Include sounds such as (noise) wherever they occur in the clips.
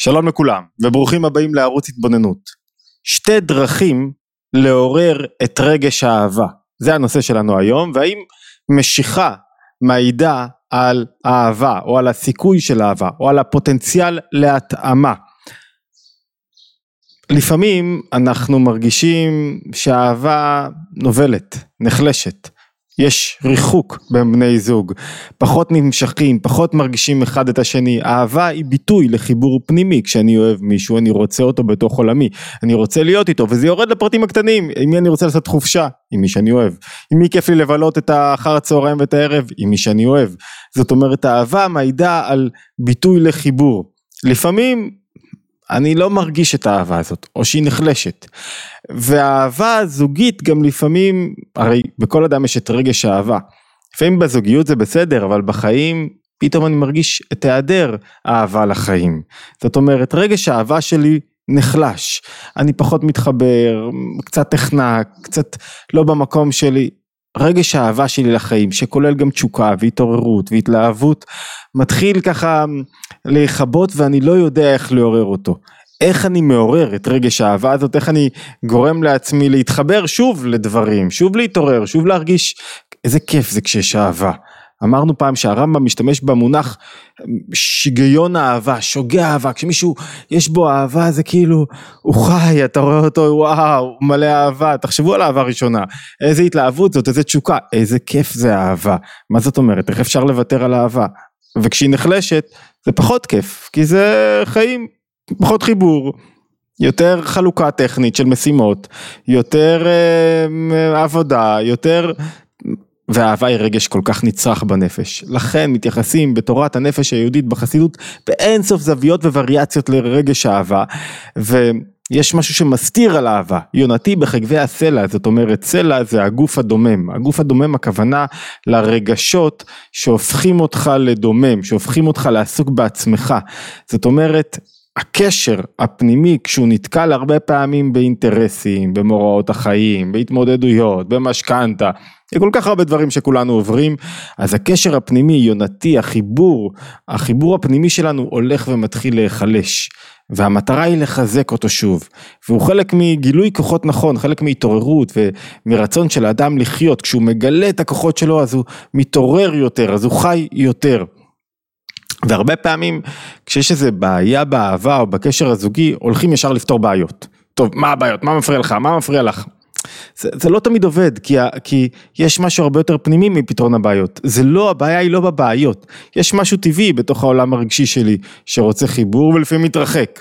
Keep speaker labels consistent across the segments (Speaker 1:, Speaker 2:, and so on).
Speaker 1: שלום לכולם וברוכים הבאים לערוץ התבוננות. שתי דרכים לעורר את רגש האהבה, זה הנושא שלנו היום והאם משיכה מעידה על אהבה או על הסיכוי של אהבה או על הפוטנציאל להתאמה. לפעמים אנחנו מרגישים שהאהבה נובלת, נחלשת, יש ריחוק בין בני זוג, פחות נמשכים, פחות מרגישים אחד את השני, אהבה היא ביטוי לחיבור פנימי, כשאני אוהב מישהו אני רוצה אותו בתוך עולמי, אני רוצה להיות איתו וזה יורד לפרטים הקטנים, עם מי אני רוצה לעשות חופשה, עם מי שאני אוהב, עם מי כיף לי לבלות את האחר הצהריים ואת הערב, עם מי שאני אוהב, זאת אומרת אהבה מעידה על ביטוי לחיבור, לפעמים אני לא מרגיש את האהבה הזאת, או שהיא נחלשת. והאהבה הזוגית גם לפעמים, הרי בכל אדם יש את רגש האהבה. לפעמים בזוגיות זה בסדר, אבל בחיים פתאום אני מרגיש את היעדר האהבה לחיים. זאת אומרת, רגש האהבה שלי נחלש, אני פחות מתחבר, קצת נחנק, קצת לא במקום שלי. רגש האהבה שלי לחיים, שכולל גם תשוקה והתעוררות והתלהבות, מתחיל ככה להיכבות ואני לא יודע איך לעורר אותו. איך אני מעורר את רגש האהבה הזאת, איך אני גורם לעצמי להתחבר שוב לדברים, שוב להתעורר, שוב להרגיש איזה כיף זה כשיש אהבה. אמרנו פעם שהרמב"ם משתמש במונח שיגיון אהבה, שוגע אהבה, כשמישהו יש בו אהבה זה כאילו הוא חי, אתה רואה אותו וואו, מלא אהבה, תחשבו על אהבה ראשונה, איזה התלהבות זאת, איזה תשוקה, איזה כיף זה אהבה, מה זאת אומרת, איך אפשר לוותר על אהבה, וכשהיא נחלשת זה פחות כיף, כי זה חיים, פחות חיבור, יותר חלוקה טכנית של משימות, יותר אה, עבודה, יותר ואהבה היא רגש כל כך נצרך בנפש. לכן מתייחסים בתורת הנפש היהודית בחסידות באין סוף זוויות ווריאציות לרגש אהבה. ויש משהו שמסתיר על אהבה, יונתי בחגבי הסלע, זאת אומרת סלע זה הגוף הדומם, הגוף הדומם הכוונה לרגשות שהופכים אותך לדומם, שהופכים אותך לעסוק בעצמך, זאת אומרת הקשר הפנימי כשהוא נתקל הרבה פעמים באינטרסים, במוראות החיים, בהתמודדויות, במשכנתה, כל כך הרבה דברים שכולנו עוברים, אז הקשר הפנימי, יונתי, החיבור, החיבור הפנימי שלנו הולך ומתחיל להיחלש, והמטרה היא לחזק אותו שוב, והוא חלק מגילוי כוחות נכון, חלק מהתעוררות ומרצון של האדם לחיות, כשהוא מגלה את הכוחות שלו אז הוא מתעורר יותר, אז הוא חי יותר. והרבה פעמים כשיש איזה בעיה באהבה או בקשר הזוגי הולכים ישר לפתור בעיות. טוב מה הבעיות מה מפריע לך מה מפריע לך. זה, זה לא תמיד עובד כי, כי יש משהו הרבה יותר פנימי מפתרון הבעיות. זה לא הבעיה היא לא בבעיות. יש משהו טבעי בתוך העולם הרגשי שלי שרוצה חיבור ולפעמים מתרחק.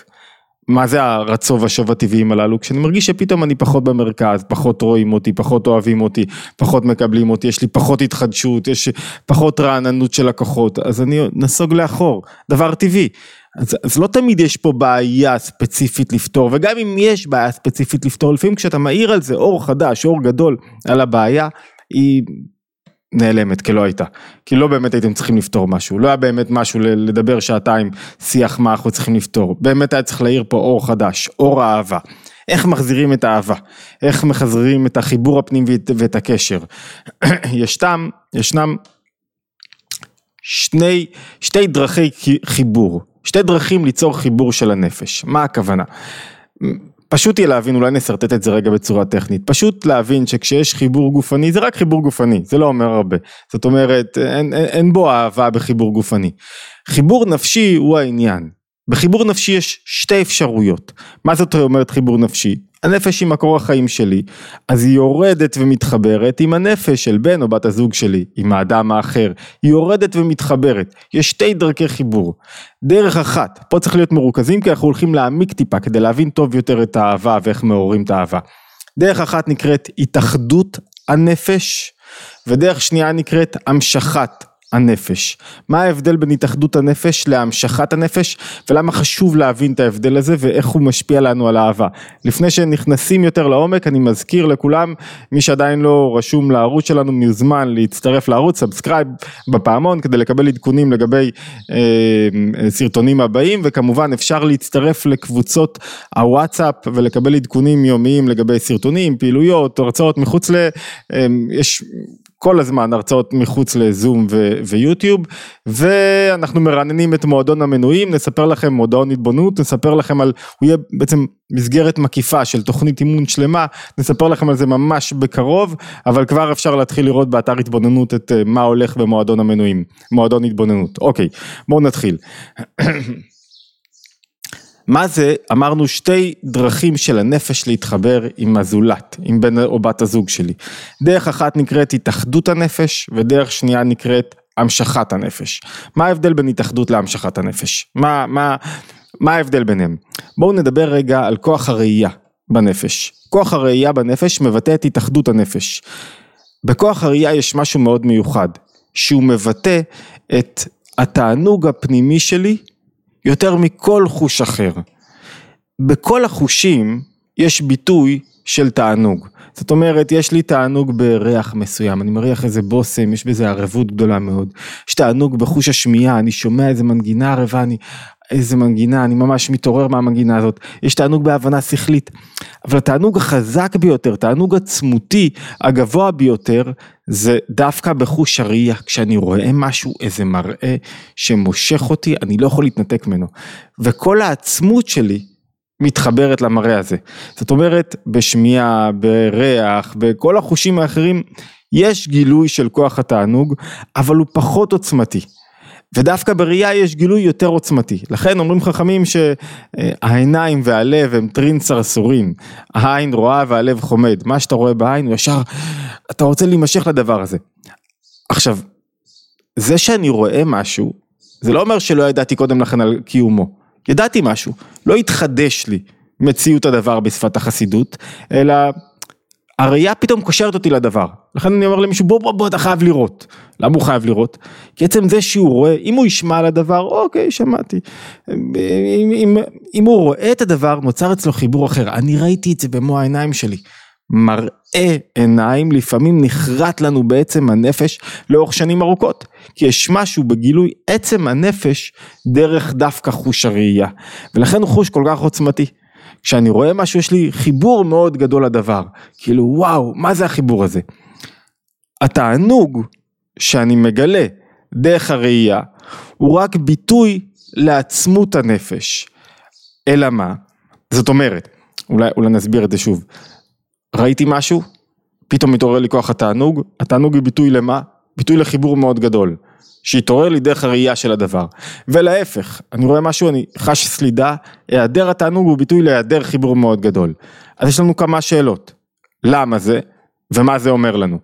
Speaker 1: מה זה הרצו ושוב הטבעיים הללו? כשאני מרגיש שפתאום אני פחות במרכז פחות רואים אותי פחות אוהבים אותי פחות מקבלים אותי יש לי פחות התחדשות יש פחות רעננות של לקוחות אז אני נסוג לאחור. דבר טבעי אז, אז לא תמיד יש פה בעיה ספציפית לפתור וגם אם יש בעיה ספציפית לפתור לפעמים כשאתה מאיר על זה אור חדש אור גדול על הבעיה היא נעלמת כלא הייתה, כי לא באמת הייתם צריכים לפתור משהו, לא היה באמת משהו לדבר שעתיים שיח מה אנחנו צריכים לפתור, באמת היה צריך להעיר פה אור חדש, אור האהבה, איך מחזירים את האהבה, איך מחזירים את החיבור הפנימי ואת הקשר, (clears throat) ישנם, ישנם שני, שתי דרכי חיבור, שתי דרכים ליצור חיבור של הנפש, מה הכוונה? פשוט יהיה להבין, אולי נשרטט את זה רגע בצורה טכנית, פשוט להבין שכשיש חיבור גופני זה רק חיבור גופני, זה לא אומר הרבה, זאת אומרת אין, אין, אין בו אהבה בחיבור גופני, חיבור נפשי הוא העניין, בחיבור נפשי יש שתי אפשרויות, מה זאת אומרת חיבור נפשי? הנפש היא מקור החיים שלי, אז היא יורדת ומתחברת עם הנפש של בן או בת הזוג שלי, עם האדם האחר, היא יורדת ומתחברת, יש שתי דרכי חיבור, דרך אחת, פה צריך להיות מרוכזים כי אנחנו הולכים להעמיק טיפה כדי להבין טוב יותר את האהבה ואיך מעוררים את האהבה, דרך אחת נקראת התאחדות הנפש, ודרך שנייה נקראת המשכת הנפש. מה ההבדל בין התאחדות הנפש להמשכת הנפש ולמה חשוב להבין את ההבדל הזה ואיך הוא משפיע לנו על האהבה. לפני שנכנסים יותר לעומק אני מזכיר לכולם מי שעדיין לא רשום לערוץ שלנו מוזמן להצטרף לערוץ subscribe בפעמון כדי לקבל עדכונים לגבי אה, סרטונים הבאים וכמובן אפשר להצטרף לקבוצות הוואטסאפ ולקבל עדכונים יומיים לגבי סרטונים פעילויות הרצאות מחוץ ל... אה, יש כל הזמן הרצאות מחוץ לזום ו- ויוטיוב, ואנחנו מרעננים את מועדון המנויים, נספר לכם מועדון התבוננות, נספר לכם על, הוא יהיה בעצם מסגרת מקיפה של תוכנית אימון שלמה, נספר לכם על זה ממש בקרוב, אבל כבר אפשר להתחיל לראות באתר התבוננות את אה, מה הולך במועדון המנויים, מועדון התבוננות. אוקיי, בואו נתחיל. מה זה? אמרנו שתי דרכים של הנפש להתחבר עם הזולת, עם בן או בת הזוג שלי. דרך אחת נקראת התאחדות הנפש, ודרך שנייה נקראת המשכת הנפש. מה ההבדל בין התאחדות להמשכת הנפש? מה, מה, מה ההבדל ביניהם? בואו נדבר רגע על כוח הראייה בנפש. כוח הראייה בנפש מבטא את התאחדות הנפש. בכוח הראייה יש משהו מאוד מיוחד, שהוא מבטא את התענוג הפנימי שלי יותר מכל חוש אחר. בכל החושים יש ביטוי של תענוג. זאת אומרת, יש לי תענוג בריח מסוים, אני מריח איזה בושם, יש בזה ערבות גדולה מאוד. יש תענוג בחוש השמיעה, אני שומע איזה מנגינה ערבה, אני... איזה מנגינה, אני ממש מתעורר מהמנגינה הזאת. יש תענוג בהבנה שכלית. אבל התענוג החזק ביותר, תענוג עצמותי הגבוה ביותר, זה דווקא בחוש הראייה. כשאני רואה משהו, איזה מראה שמושך אותי, אני לא יכול להתנתק ממנו. וכל העצמות שלי, מתחברת למראה הזה. זאת אומרת, בשמיעה, בריח, בכל החושים האחרים, יש גילוי של כוח התענוג, אבל הוא פחות עוצמתי. ודווקא בראייה יש גילוי יותר עוצמתי. לכן אומרים חכמים שהעיניים והלב הם טרין צרצורים. העין רואה והלב חומד. מה שאתה רואה בעין הוא ישר, אתה רוצה להימשך לדבר הזה. עכשיו, זה שאני רואה משהו, זה לא אומר שלא ידעתי קודם לכן על קיומו. ידעתי משהו, לא התחדש לי מציאות הדבר בשפת החסידות, אלא הראייה פתאום קושרת אותי לדבר. לכן אני אומר למישהו בוא בוא בוא אתה חייב לראות. למה הוא חייב לראות? כי עצם זה שהוא רואה, אם הוא ישמע על הדבר, אוקיי שמעתי. אם, אם, אם הוא רואה את הדבר נוצר אצלו חיבור אחר. אני ראיתי את זה במו העיניים שלי. מראה עיניים לפעמים נחרט לנו בעצם הנפש לאורך שנים ארוכות. כי יש משהו בגילוי עצם הנפש דרך דווקא חוש הראייה. ולכן הוא חוש כל כך עוצמתי. כשאני רואה משהו יש לי חיבור מאוד גדול לדבר. כאילו וואו, מה זה החיבור הזה? התענוג שאני מגלה דרך הראייה הוא רק ביטוי לעצמות הנפש. אלא מה? זאת אומרת, אולי, אולי נסביר את זה שוב. ראיתי משהו, פתאום מתעורר לי כוח התענוג, התענוג היא ביטוי למה? ביטוי לחיבור מאוד גדול, שהתעורר לי דרך הראייה של הדבר. ולהפך, אני רואה משהו, אני חש סלידה, היעדר התענוג הוא ביטוי להיעדר חיבור מאוד גדול. אז יש לנו כמה שאלות, למה זה, ומה זה אומר לנו.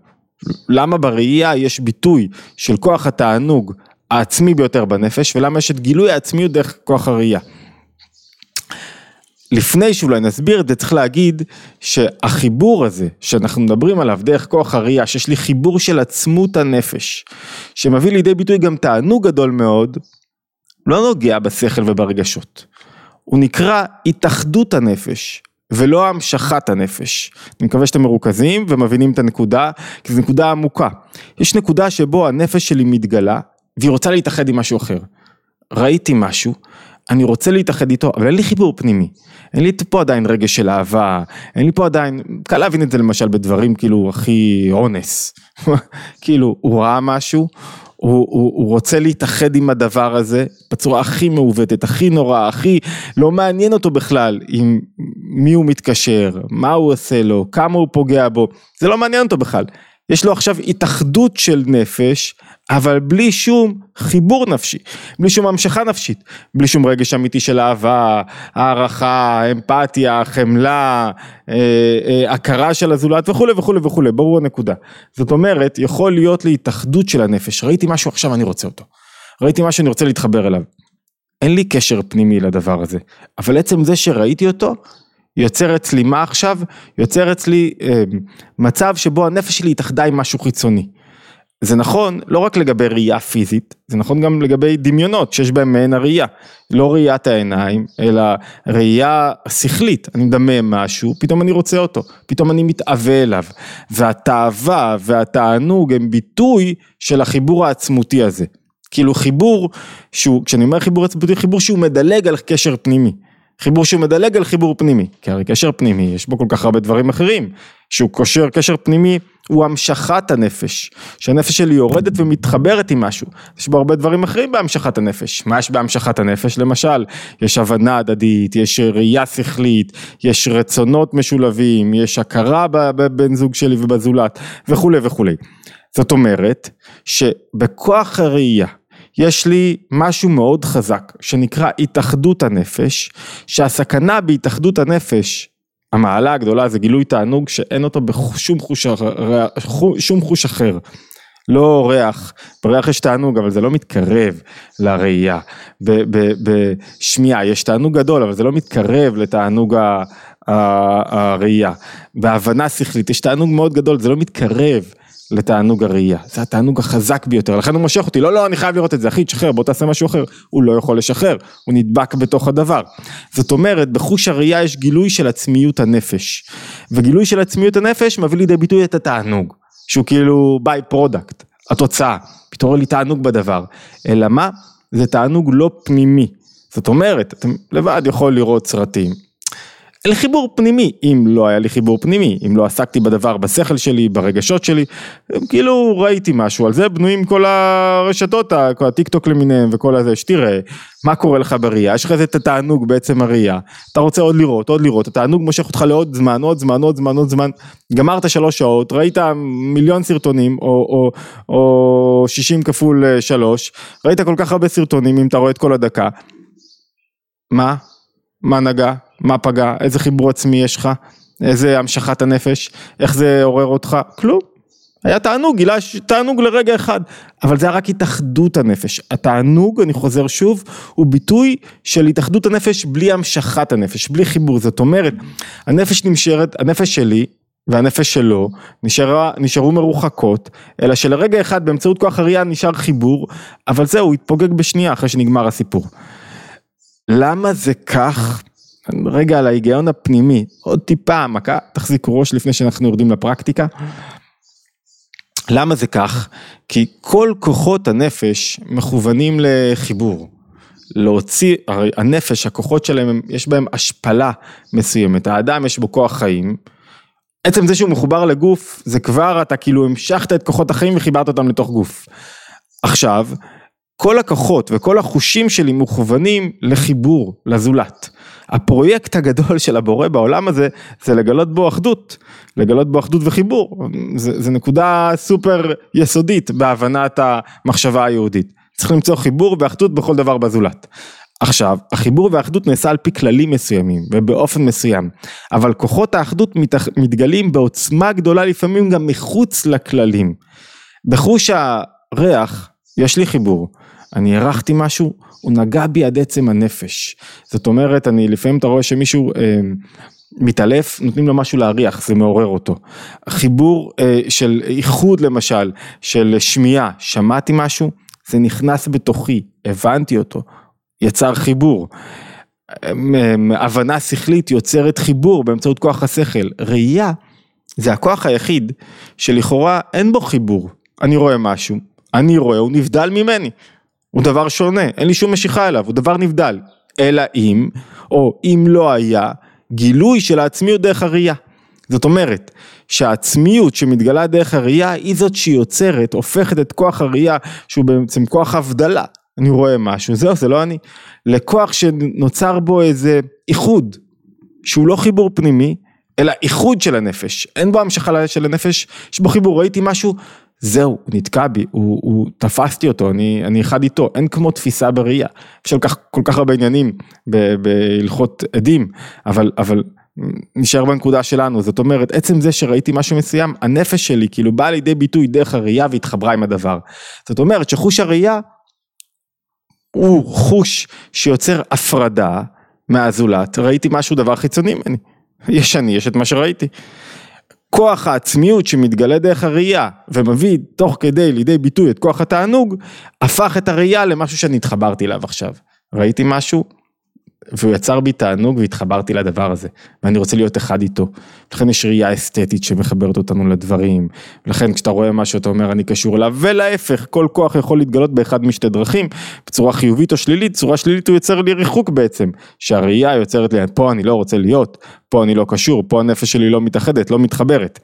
Speaker 1: למה בראייה יש ביטוי של כוח התענוג העצמי ביותר בנפש, ולמה יש את גילוי העצמיות דרך כוח הראייה. לפני שאולי נסביר את זה, צריך להגיד שהחיבור הזה שאנחנו מדברים עליו דרך כוח הראייה, שיש לי חיבור של עצמות הנפש, שמביא לידי ביטוי גם תענוג גדול מאוד, לא נוגע בשכל וברגשות. הוא נקרא התאחדות הנפש, ולא המשכת הנפש. אני מקווה שאתם מרוכזים ומבינים את הנקודה, כי זו נקודה עמוקה. יש נקודה שבו הנפש שלי מתגלה, והיא רוצה להתאחד עם משהו אחר. ראיתי משהו, אני רוצה להתאחד איתו, אבל אין לי חיבור פנימי. אין לי פה עדיין רגש של אהבה, אין לי פה עדיין, קל להבין את זה למשל בדברים כאילו הכי אונס. (laughs) כאילו, הוא ראה משהו, הוא, הוא, הוא רוצה להתאחד עם הדבר הזה בצורה הכי מעוותת, הכי נורא, הכי לא מעניין אותו בכלל עם מי הוא מתקשר, מה הוא עושה לו, כמה הוא פוגע בו, זה לא מעניין אותו בכלל. יש לו עכשיו התאחדות של נפש, אבל בלי שום חיבור נפשי, בלי שום המשכה נפשית, בלי שום רגש אמיתי של אהבה, הערכה, אמפתיה, חמלה, אה, אה, הכרה של הזולת וכולי וכולי וכולי, ברור הנקודה. זאת אומרת, יכול להיות לי התאחדות של הנפש, ראיתי משהו עכשיו אני רוצה אותו, ראיתי משהו אני רוצה להתחבר אליו. אין לי קשר פנימי לדבר הזה, אבל עצם זה שראיתי אותו, יוצר אצלי מה עכשיו? יוצר אצלי אה, מצב שבו הנפש שלי התאחדה עם משהו חיצוני. זה נכון לא רק לגבי ראייה פיזית, זה נכון גם לגבי דמיונות שיש בהם מעין הראייה. לא ראיית העיניים, אלא ראייה שכלית. אני מדמה משהו, פתאום אני רוצה אותו, פתאום אני מתאווה אליו. והתאווה והתענוג הם ביטוי של החיבור העצמותי הזה. כאילו חיבור שהוא, כשאני אומר חיבור עצמותי, חיבור שהוא מדלג על קשר פנימי. חיבור שהוא מדלג על חיבור פנימי, כי הרי קשר פנימי יש בו כל כך הרבה דברים אחרים, שהוא קושר קשר פנימי הוא המשכת הנפש, שהנפש שלי יורדת ומתחברת עם משהו. יש בו הרבה דברים אחרים בהמשכת הנפש. מה יש בהמשכת הנפש? למשל, יש הבנה הדדית, יש ראייה שכלית, יש רצונות משולבים, יש הכרה בבן זוג שלי ובזולת וכולי וכולי. זאת אומרת שבכוח הראייה יש לי משהו מאוד חזק שנקרא התאחדות הנפש, שהסכנה בהתאחדות הנפש המעלה הגדולה זה גילוי תענוג שאין אותו בשום חוש, שום חוש אחר. לא ריח, בריח יש תענוג אבל זה לא מתקרב לראייה, בשמיעה יש תענוג גדול אבל זה לא מתקרב לתענוג הראייה, בהבנה שכלית יש תענוג מאוד גדול זה לא מתקרב לתענוג הראייה, זה התענוג החזק ביותר, לכן הוא מושך אותי, לא לא אני חייב לראות את זה, אחי תשחרר בוא תעשה משהו אחר, הוא לא יכול לשחרר, הוא נדבק בתוך הדבר, זאת אומרת בחוש הראייה יש גילוי של עצמיות הנפש, וגילוי של עצמיות הנפש מביא לידי ביטוי את התענוג, שהוא כאילו by-product, התוצאה, פתאום לי תענוג בדבר, אלא מה? זה תענוג לא פנימי, זאת אומרת, אתם לבד יכול לראות סרטים, לחיבור פנימי, אם לא היה לי חיבור פנימי, אם לא עסקתי בדבר בשכל שלי, ברגשות שלי, כאילו ראיתי משהו, על זה בנויים כל הרשתות, כל הטיק טוק למיניהם וכל הזה, שתראה מה קורה לך בראייה, יש לך את התענוג בעצם הראייה, אתה רוצה עוד לראות, עוד לראות, התענוג מושך אותך לעוד זמן, עוד זמן, עוד זמן, עוד זמן, גמרת שלוש שעות, ראית מיליון סרטונים, או, או, או שישים כפול שלוש, ראית כל כך הרבה סרטונים אם אתה רואה את כל הדקה, מה? מה נגע? מה פגע, איזה חיבור עצמי יש לך, איזה המשכת הנפש, איך זה עורר אותך, כלום. היה תענוג, גילה תענוג לרגע אחד, אבל זה היה רק התאחדות הנפש. התענוג, אני חוזר שוב, הוא ביטוי של התאחדות הנפש בלי המשכת הנפש, בלי חיבור. זאת אומרת, הנפש נמשרת, הנפש שלי והנפש שלו נשארה, נשארו מרוחקות, אלא שלרגע אחד באמצעות כוח הראייה נשאר חיבור, אבל זהו, התפוגג בשנייה אחרי שנגמר הסיפור. למה זה כך? רגע על ההיגיון הפנימי, עוד טיפה העמקה, תחזיקו ראש לפני שאנחנו יורדים לפרקטיקה. למה זה כך? כי כל כוחות הנפש מכוונים לחיבור. להוציא, הרי הנפש, הכוחות שלהם, יש בהם השפלה מסוימת, האדם יש בו כוח חיים, עצם זה שהוא מחובר לגוף, זה כבר אתה כאילו המשכת את כוחות החיים וחיברת אותם לתוך גוף. עכשיו, כל הכוחות וכל החושים שלי מוכוונים לחיבור, לזולת. הפרויקט הגדול של הבורא בעולם הזה, זה לגלות בו אחדות, לגלות בו אחדות וחיבור. זה נקודה סופר יסודית בהבנת המחשבה היהודית. צריך למצוא חיבור ואחדות בכל דבר בזולת. עכשיו, החיבור והאחדות נעשה על פי כללים מסוימים ובאופן מסוים, אבל כוחות האחדות. מתגלים בעוצמה גדולה לפעמים גם מחוץ לכללים. בחוש הריח יש לי חיבור, אני הרחתי משהו, הוא נגע בי עד עצם הנפש. זאת אומרת, אני לפעמים אתה רואה שמישהו אה, מתעלף, נותנים לו משהו להריח, זה מעורר אותו. חיבור אה, של איחוד למשל, של שמיעה, שמעתי משהו, זה נכנס בתוכי, הבנתי אותו, יצר חיבור. הבנה שכלית יוצרת חיבור באמצעות כוח השכל. ראייה זה הכוח היחיד שלכאורה אין בו חיבור. אני רואה משהו, אני רואה, הוא נבדל ממני. הוא דבר שונה, אין לי שום משיכה אליו, הוא דבר נבדל. אלא אם, או אם לא היה, גילוי של העצמיות דרך הראייה. זאת אומרת, שהעצמיות שמתגלה דרך הראייה היא זאת שיוצרת, הופכת את כוח הראייה, שהוא בעצם כוח הבדלה. אני רואה משהו, זהו, זה לא אני. לכוח שנוצר בו איזה איחוד, שהוא לא חיבור פנימי, אלא איחוד של הנפש. אין בו המשכה של הנפש, יש בו חיבור, ראיתי משהו, זהו, הוא נתקע בי, הוא, הוא תפסתי אותו, אני, אני אחד איתו, אין כמו תפיסה בראייה. יש כל כל כך הרבה עניינים בהלכות עדים, אבל, אבל נשאר בנקודה שלנו, זאת אומרת, עצם זה שראיתי משהו מסוים, הנפש שלי כאילו באה לידי ביטוי דרך הראייה והתחברה עם הדבר. זאת אומרת שחוש הראייה הוא חוש שיוצר הפרדה מהזולת, ראיתי משהו דבר חיצוני ממני, יש אני, יש את מה שראיתי. כוח העצמיות שמתגלה דרך הראייה ומביא תוך כדי לידי ביטוי את כוח התענוג, הפך את הראייה למשהו שאני התחברתי אליו עכשיו. ראיתי משהו והוא יצר בי תענוג והתחברתי לדבר הזה ואני רוצה להיות אחד איתו. לכן יש ראייה אסתטית שמחברת אותנו לדברים, לכן כשאתה רואה משהו אתה אומר אני קשור אליו ולהפך כל כוח יכול להתגלות באחד משתי דרכים בצורה חיובית או שלילית, צורה שלילית הוא יוצר לי ריחוק בעצם, שהראייה יוצרת לי פה אני לא רוצה להיות, פה אני לא קשור, פה הנפש שלי לא מתאחדת, לא מתחברת.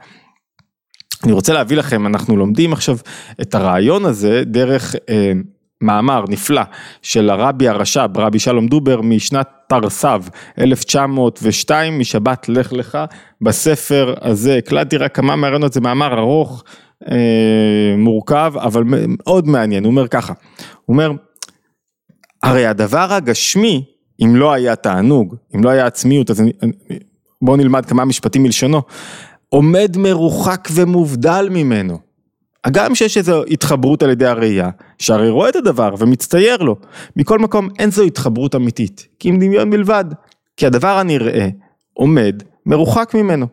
Speaker 1: אני רוצה להביא לכם, אנחנו לומדים עכשיו את הרעיון הזה דרך אה, מאמר נפלא של הרבי הרש"ב, רבי שלום דובר משנת תרס"ו, 1902, משבת לך לך, בספר הזה הקלטתי רק כמה מהרעיונות, זה מאמר ארוך, אה, מורכב, אבל מאוד מעניין, הוא אומר ככה, הוא אומר, הרי הדבר הגשמי, אם לא היה תענוג, אם לא היה עצמיות, אז אני, בואו נלמד כמה משפטים מלשונו, עומד מרוחק ומובדל ממנו. הגם שיש איזו התחברות על ידי הראייה, שהרי רואה את הדבר ומצטייר לו. מכל מקום אין זו התחברות אמיתית, כי אם דמיון בלבד. כי הדבר הנראה עומד מרוחק ממנו.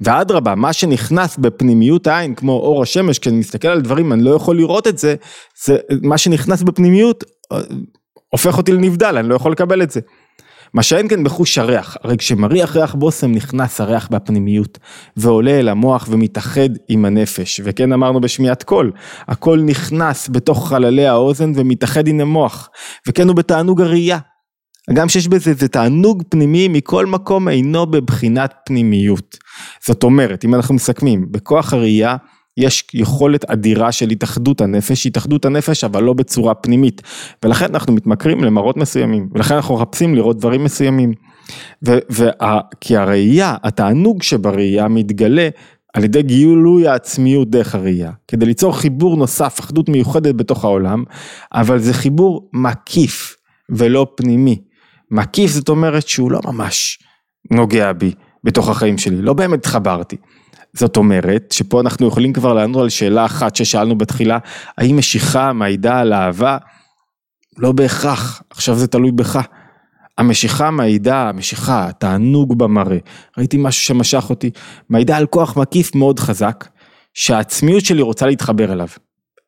Speaker 1: ואדרבה, מה שנכנס בפנימיות העין, כמו אור השמש, כשאני מסתכל על דברים אני לא יכול לראות את זה, זה מה שנכנס בפנימיות הופך אותי לנבדל, אני לא יכול לקבל את זה. מה שאין כן בחוש הריח, הרי כשמריח ריח בושם נכנס הריח בפנימיות ועולה אל המוח ומתאחד עם הנפש, וכן אמרנו בשמיעת קול, הקול נכנס בתוך חללי האוזן ומתאחד עם המוח, וכן הוא בתענוג הראייה. גם שיש בזה איזה תענוג פנימי מכל מקום אינו בבחינת פנימיות. זאת אומרת, אם אנחנו מסכמים, בכוח הראייה יש יכולת אדירה של התאחדות הנפש, התאחדות הנפש אבל לא בצורה פנימית, ולכן אנחנו מתמכרים למראות מסוימים, ולכן אנחנו מחפשים לראות דברים מסוימים. ו- וה- כי הראייה, התענוג שבראייה מתגלה על ידי גילוי העצמיות דרך הראייה, כדי ליצור חיבור נוסף, אחדות מיוחדת בתוך העולם, אבל זה חיבור מקיף ולא פנימי. מקיף זאת אומרת שהוא לא ממש נוגע בי בתוך החיים שלי, לא באמת התחברתי. זאת אומרת שפה אנחנו יכולים כבר לענות על שאלה אחת ששאלנו בתחילה, האם משיכה מעידה על אהבה? לא בהכרח, עכשיו זה תלוי בך. המשיכה מעידה, המשיכה, התענוג במראה, ראיתי משהו שמשך אותי, מעידה על כוח מקיף מאוד חזק, שהעצמיות שלי רוצה להתחבר אליו.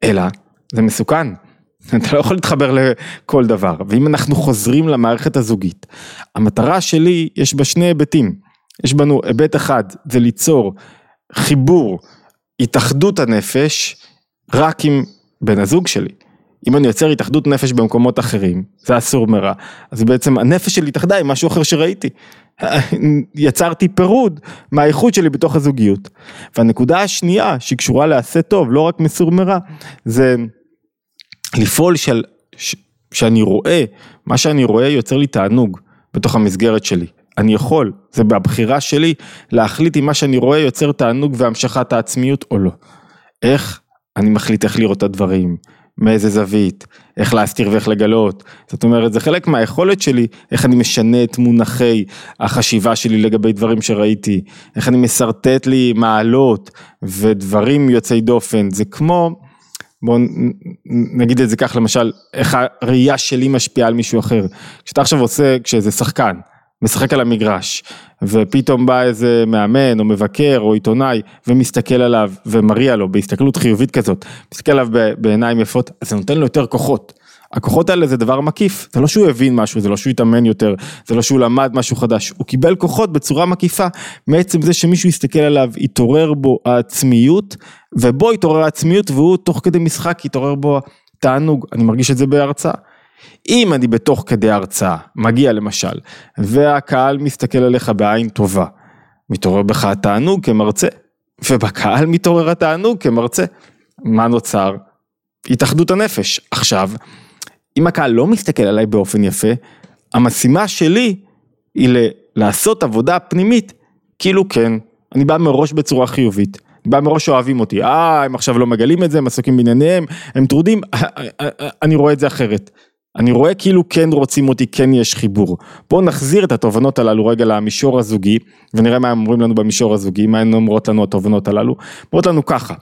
Speaker 1: אלא, זה מסוכן. (laughs) אתה לא יכול להתחבר לכל דבר, ואם אנחנו חוזרים למערכת הזוגית, המטרה שלי, יש בה שני היבטים. יש בנו היבט אחד, זה ליצור חיבור, התאחדות הנפש, רק עם בן הזוג שלי. אם אני יוצר התאחדות נפש במקומות אחרים, זה אסור מרע, אז בעצם הנפש שלי התאחדה עם משהו אחר שראיתי. (laughs) יצרתי פירוד מהאיכות שלי בתוך הזוגיות. והנקודה השנייה שהיא קשורה לעשה טוב, לא רק מסור מרע, זה לפעול של, ש, שאני רואה, מה שאני רואה יוצר לי תענוג בתוך המסגרת שלי. אני יכול, זה בבחירה שלי להחליט אם מה שאני רואה יוצר תענוג והמשכת העצמיות או לא. איך? אני מחליט איך לראות את הדברים, מאיזה זווית, איך להסתיר ואיך לגלות. זאת אומרת, זה חלק מהיכולת שלי, איך אני משנה את מונחי החשיבה שלי לגבי דברים שראיתי, איך אני משרטט לי מעלות ודברים יוצאי דופן. זה כמו, בואו נגיד את זה כך למשל, איך הראייה שלי משפיעה על מישהו אחר. כשאתה עכשיו עושה, כשאיזה שחקן, משחק על המגרש, ופתאום בא איזה מאמן או מבקר או עיתונאי ומסתכל עליו ומריע לו בהסתכלות חיובית כזאת, מסתכל עליו בעיניים יפות, אז זה נותן לו יותר כוחות. הכוחות האלה זה דבר מקיף, זה לא שהוא הבין משהו, זה לא שהוא התאמן יותר, זה לא שהוא למד משהו חדש, הוא קיבל כוחות בצורה מקיפה, מעצם זה שמישהו יסתכל עליו, יתעורר בו העצמיות, ובו יתעורר העצמיות והוא תוך כדי משחק יתעורר בו תענוג, אני מרגיש את זה בהרצאה. אם אני בתוך כדי הרצאה, מגיע למשל, והקהל מסתכל עליך בעין טובה, מתעורר בך התענוג כמרצה, ובקהל מתעורר התענוג כמרצה. מה נוצר? התאחדות הנפש. עכשיו, אם הקהל לא מסתכל עליי באופן יפה, המשימה שלי היא לעשות עבודה פנימית, כאילו כן, אני בא מראש בצורה חיובית. בא מראש אוהבים אותי, אה, הם עכשיו לא מגלים את זה, הם עסוקים בענייניהם, הם טרודים, אני רואה את זה אחרת. אני רואה כאילו כן רוצים אותי, כן יש חיבור. בואו נחזיר את התובנות הללו רגע למישור הזוגי, ונראה מה הם אומרים לנו במישור הזוגי, מה הן אומרות לנו התובנות הללו. אומרות לנו ככה,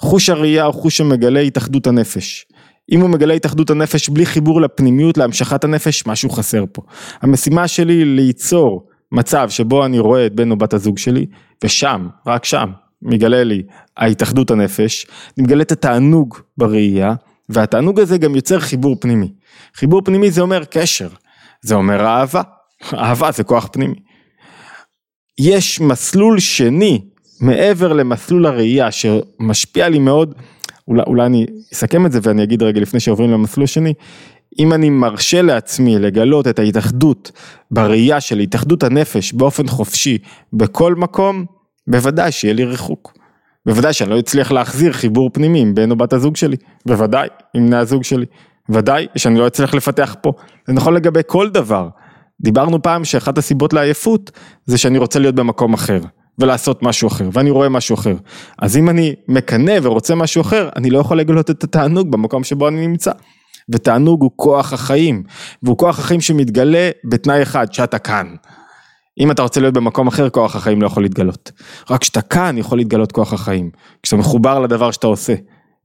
Speaker 1: חוש הראייה הוא חוש שמגלה התאחדות הנפש. אם הוא מגלה התאחדות הנפש בלי חיבור לפנימיות, להמשכת הנפש, משהו חסר פה. המשימה שלי היא ליצור מצב שבו אני רואה את בן או בת הזוג שלי, ושם, רק שם, מגלה לי ההתאחדות הנפש, אני מגלה את התענוג בראייה, והתענוג הזה גם יוצר חיבור פנימי. חיבור פנימי זה אומר קשר, זה אומר אהבה, אהבה זה כוח פנימי. יש מסלול שני מעבר למסלול הראייה שמשפיע לי מאוד, אולי, אולי אני אסכם את זה ואני אגיד רגע לפני שעוברים למסלול השני, אם אני מרשה לעצמי לגלות את ההתאחדות בראייה של התאחדות הנפש באופן חופשי בכל מקום, בוודאי שיהיה לי ריחוק. בוודאי שאני לא אצליח להחזיר חיבור פנימי עם בן או בת הזוג שלי, בוודאי, עם בני הזוג שלי, ודאי שאני לא אצליח לפתח פה, זה נכון לגבי כל דבר. דיברנו פעם שאחת הסיבות לעייפות זה שאני רוצה להיות במקום אחר ולעשות משהו אחר ואני רואה משהו אחר. אז אם אני מקנא ורוצה משהו אחר, אני לא יכול לגלות את התענוג במקום שבו אני נמצא. ותענוג הוא כוח החיים, והוא כוח החיים שמתגלה בתנאי אחד, שאתה כאן. אם אתה רוצה להיות במקום אחר, כוח החיים לא יכול להתגלות. רק כשאתה כאן יכול להתגלות כוח החיים. כשאתה מחובר לדבר שאתה עושה.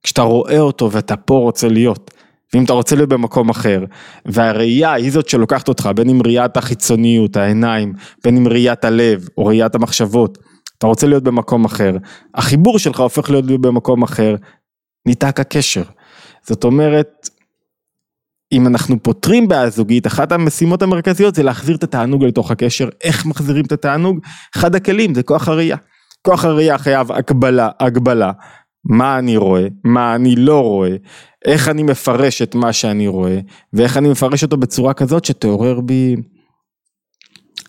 Speaker 1: כשאתה רואה אותו ואתה פה רוצה להיות. ואם אתה רוצה להיות במקום אחר, והראייה היא זאת שלוקחת אותך, בין אם ראיית החיצוניות, העיניים, בין אם ראיית הלב, או ראיית המחשבות, אתה רוצה להיות במקום אחר, החיבור שלך הופך להיות במקום אחר, ניתק הקשר. זאת אומרת, אם אנחנו פותרים בעיה זוגית, אחת המשימות המרכזיות זה להחזיר את התענוג לתוך הקשר, איך מחזירים את התענוג? אחד הכלים זה כוח הראייה. כוח הראייה חייב הקבלה, הגבלה, מה אני רואה, מה אני לא רואה, איך אני מפרש את מה שאני רואה, ואיך אני מפרש אותו בצורה כזאת שתעורר בי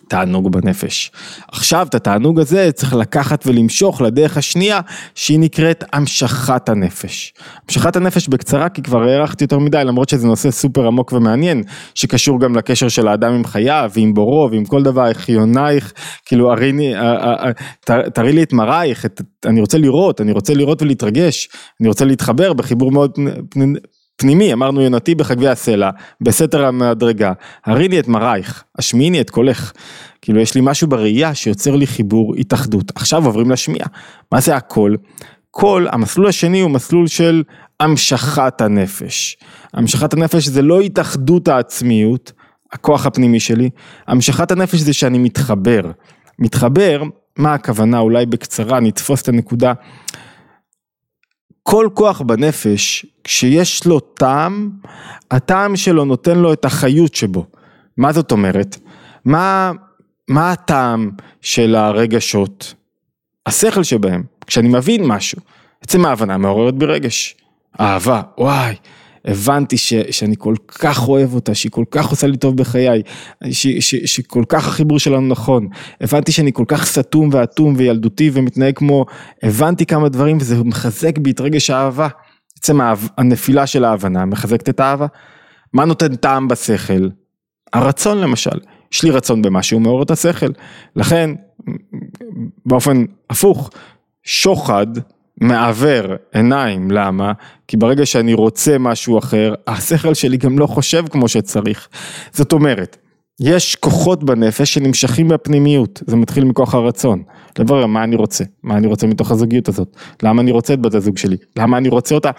Speaker 1: תענוג בנפש. עכשיו את התענוג הזה צריך לקחת ולמשוך לדרך השנייה שהיא נקראת המשכת הנפש. המשכת הנפש בקצרה כי כבר הארכתי יותר מדי למרות שזה נושא סופר עמוק ומעניין שקשור גם לקשר של האדם עם חייו ועם בורו ועם כל דבר איך יונייך כאילו הריני, תראי לי את מראייך, אני רוצה לראות, אני רוצה לראות ולהתרגש, אני רוצה להתחבר בחיבור מאוד פנימי, אמרנו יונתי בחגבי הסלע, בסתר המדרגה, הריני את מרייך, השמיעיני את קולך. כאילו יש לי משהו בראייה שיוצר לי חיבור התאחדות. עכשיו עוברים לשמיעה. מה זה הקול? קול, המסלול השני הוא מסלול של המשכת הנפש. המשכת הנפש זה לא התאחדות העצמיות, הכוח הפנימי שלי, המשכת הנפש זה שאני מתחבר. מתחבר, מה הכוונה? אולי בקצרה נתפוס את הנקודה. כל כוח בנפש, כשיש לו טעם, הטעם שלו נותן לו את החיות שבו. מה זאת אומרת? מה, מה הטעם של הרגשות? השכל שבהם, כשאני מבין משהו, עצם ההבנה מעוררת בי רגש. אהבה, וואי, הבנתי ש, שאני כל כך אוהב אותה, שהיא כל כך עושה לי טוב בחיי, ש, ש, שכל כך החיבור שלנו נכון, הבנתי שאני כל כך סתום ואטום וילדותי ומתנהג כמו, הבנתי כמה דברים וזה מחזק בי את רגש האהבה, בעצם הנפילה של ההבנה מחזקת את האהבה. מה נותן טעם בשכל? הרצון למשל, יש לי רצון במשהו מעורר את השכל, לכן באופן הפוך, שוחד מעוור עיניים, למה? כי ברגע שאני רוצה משהו אחר, השכל שלי גם לא חושב כמו שצריך. זאת אומרת, יש כוחות בנפש שנמשכים בפנימיות, זה מתחיל מכוח הרצון. לברר מה אני רוצה, מה אני רוצה מתוך הזוגיות הזאת, למה אני רוצה את בת הזוג שלי, למה אני רוצה אותה,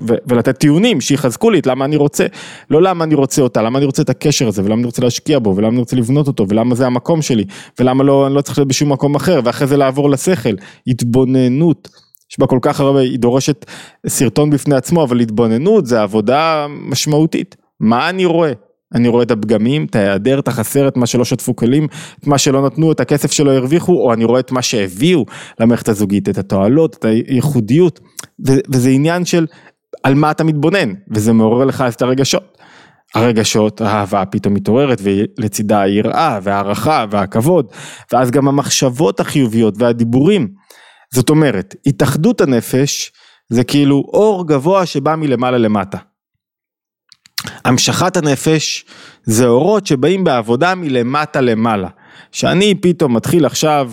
Speaker 1: ו- ולתת טיעונים שיחזקו לי את למה אני רוצה, לא למה אני רוצה אותה, למה אני רוצה את הקשר הזה, ולמה אני רוצה להשקיע בו, ולמה אני רוצה לבנות אותו, ולמה זה המקום שלי, ולמה לא, אני לא צריך להיות בשום מקום אחר, ואחרי זה לעבור לשכל, התבוננות. יש בה כל כך הרבה, היא דורשת סרטון בפני עצמו, אבל התבוננות זה עבודה משמעותית. מה אני רואה? אני רואה את הפגמים, את ההיעדר, את החסר, את מה שלא שתפו כלים, את מה שלא נתנו, את הכסף שלא הרוויחו, או אני רואה את מה שהביאו למערכת הזוגית, את התועלות, את הייחודיות, וזה עניין של על מה אתה מתבונן, וזה מעורר לך את הרגשות. הרגשות, האהבה פתאום מתעוררת ולצידה היראה והערכה והכבוד, ואז גם המחשבות החיוביות והדיבורים. זאת אומרת, התאחדות הנפש זה כאילו אור גבוה שבא מלמעלה למטה. המשכת הנפש זה אורות שבאים בעבודה מלמטה למעלה. שאני פתאום מתחיל עכשיו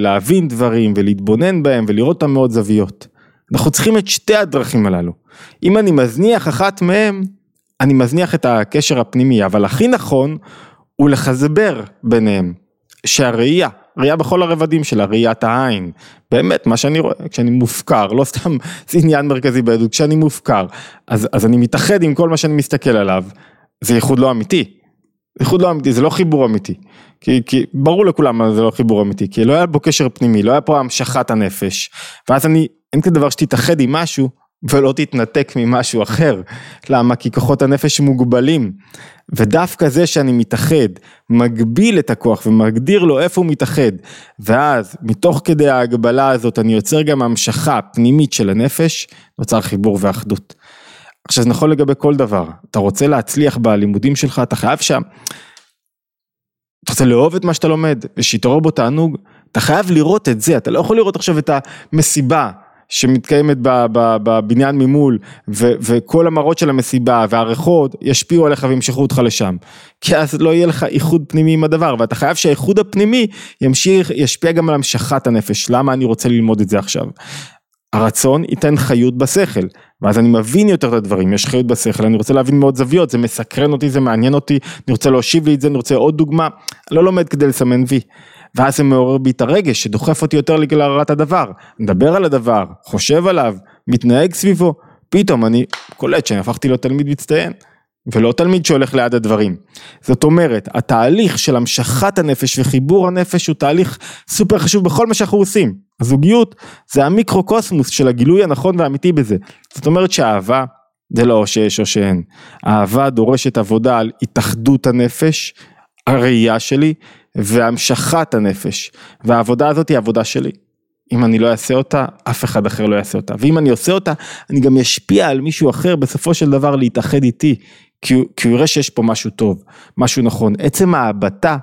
Speaker 1: להבין דברים ולהתבונן בהם ולראות אותם מאוד זוויות. אנחנו צריכים את שתי הדרכים הללו. אם אני מזניח אחת מהם, אני מזניח את הקשר הפנימי, אבל הכי נכון הוא לחזבר ביניהם. שהראייה, ראייה בכל הרבדים שלה, ראיית העין, באמת מה שאני רואה, כשאני מופקר, לא סתם זה עניין מרכזי בעדות, כשאני מופקר, אז, אז אני מתאחד עם כל מה שאני מסתכל עליו, זה ייחוד לא אמיתי, ייחוד לא אמיתי, זה לא חיבור אמיתי, כי, כי ברור לכולם זה לא חיבור אמיתי, כי לא היה בו קשר פנימי, לא היה פה המשכת הנפש, ואז אני, אין כזה דבר שתתאחד עם משהו ולא תתנתק ממשהו אחר. למה? כי כוחות הנפש מוגבלים. ודווקא זה שאני מתאחד, מגביל את הכוח ומגדיר לו איפה הוא מתאחד, ואז מתוך כדי ההגבלה הזאת אני יוצר גם המשכה פנימית של הנפש, נוצר חיבור ואחדות. עכשיו זה נכון לגבי כל דבר, אתה רוצה להצליח בלימודים שלך, אתה חייב שם, אתה רוצה לאהוב את מה שאתה לומד, ושיתעורר בו תענוג, אתה חייב לראות את זה, אתה לא יכול לראות עכשיו את המסיבה. שמתקיימת בבניין ממול ו, וכל המראות של המסיבה והריחות ישפיעו עליך וימשכו אותך לשם. כי אז לא יהיה לך איחוד פנימי עם הדבר ואתה חייב שהאיחוד הפנימי ימשיך ישפיע גם על המשכת הנפש. למה אני רוצה ללמוד את זה עכשיו? הרצון ייתן חיות בשכל, ואז אני מבין יותר את הדברים, יש חיות בשכל, אני רוצה להבין מאוד זוויות, זה מסקרן אותי, זה מעניין אותי, אני רוצה להושיב לי את זה, אני רוצה עוד דוגמה, לא לומד כדי לסמן וי. ואז זה מעורר בי את הרגש שדוחף אותי יותר להרעת הדבר, מדבר על הדבר, חושב עליו, מתנהג סביבו, פתאום אני קולט שאני הפכתי להיות תלמיד מצטיין. ולא תלמיד שהולך ליד הדברים. זאת אומרת, התהליך של המשכת הנפש וחיבור הנפש הוא תהליך סופר חשוב בכל מה שאנחנו עושים. הזוגיות זה המיקרוקוסמוס של הגילוי הנכון והאמיתי בזה. זאת אומרת שאהבה זה לא או שיש או שאין. אהבה דורשת עבודה על התאחדות הנפש, הראייה שלי, והמשכת הנפש. והעבודה הזאת היא עבודה שלי. אם אני לא אעשה אותה, אף אחד אחר לא יעשה אותה. ואם אני עושה אותה, אני גם אשפיע על מישהו אחר בסופו של דבר להתאחד איתי. כי הוא, כי הוא יראה שיש פה משהו טוב, משהו נכון. עצם ההבטה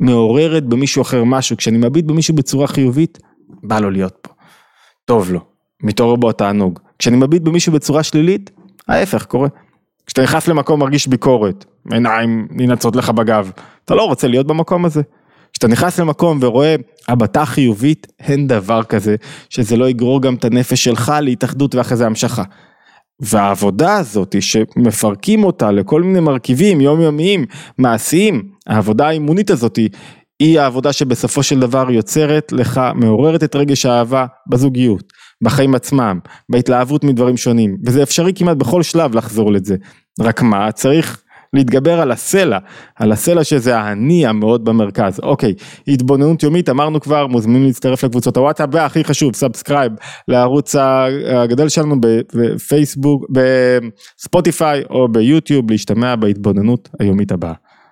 Speaker 1: מעוררת במישהו אחר משהו, כשאני מביט במישהו בצורה חיובית, בא לו להיות פה. טוב לו, מתעורר בו התענוג. כשאני מביט במישהו בצורה שלילית, ההפך קורה. כשאתה נכנס למקום מרגיש ביקורת, עיניים ננצות לך בגב, אתה לא רוצה להיות במקום הזה. כשאתה נכנס למקום ורואה הבטה חיובית, אין דבר כזה שזה לא יגרור גם את הנפש שלך להתאחדות ואחרי זה המשכה. והעבודה הזאת שמפרקים אותה לכל מיני מרכיבים יומיומיים, מעשיים, העבודה האימונית הזאת היא העבודה שבסופו של דבר יוצרת לך, מעוררת את רגש האהבה בזוגיות, בחיים עצמם, בהתלהבות מדברים שונים, וזה אפשרי כמעט בכל שלב לחזור לזה. רק מה, צריך להתגבר על הסלע, על הסלע שזה האני המאוד במרכז. אוקיי, התבוננות יומית, אמרנו כבר, מוזמנים להצטרף לקבוצות הוואטסאפ, והכי חשוב, subscribe לערוץ הגדל שלנו בפייסבוק, בספוטיפיי או ביוטיוב, להשתמע בהתבוננות היומית הבאה.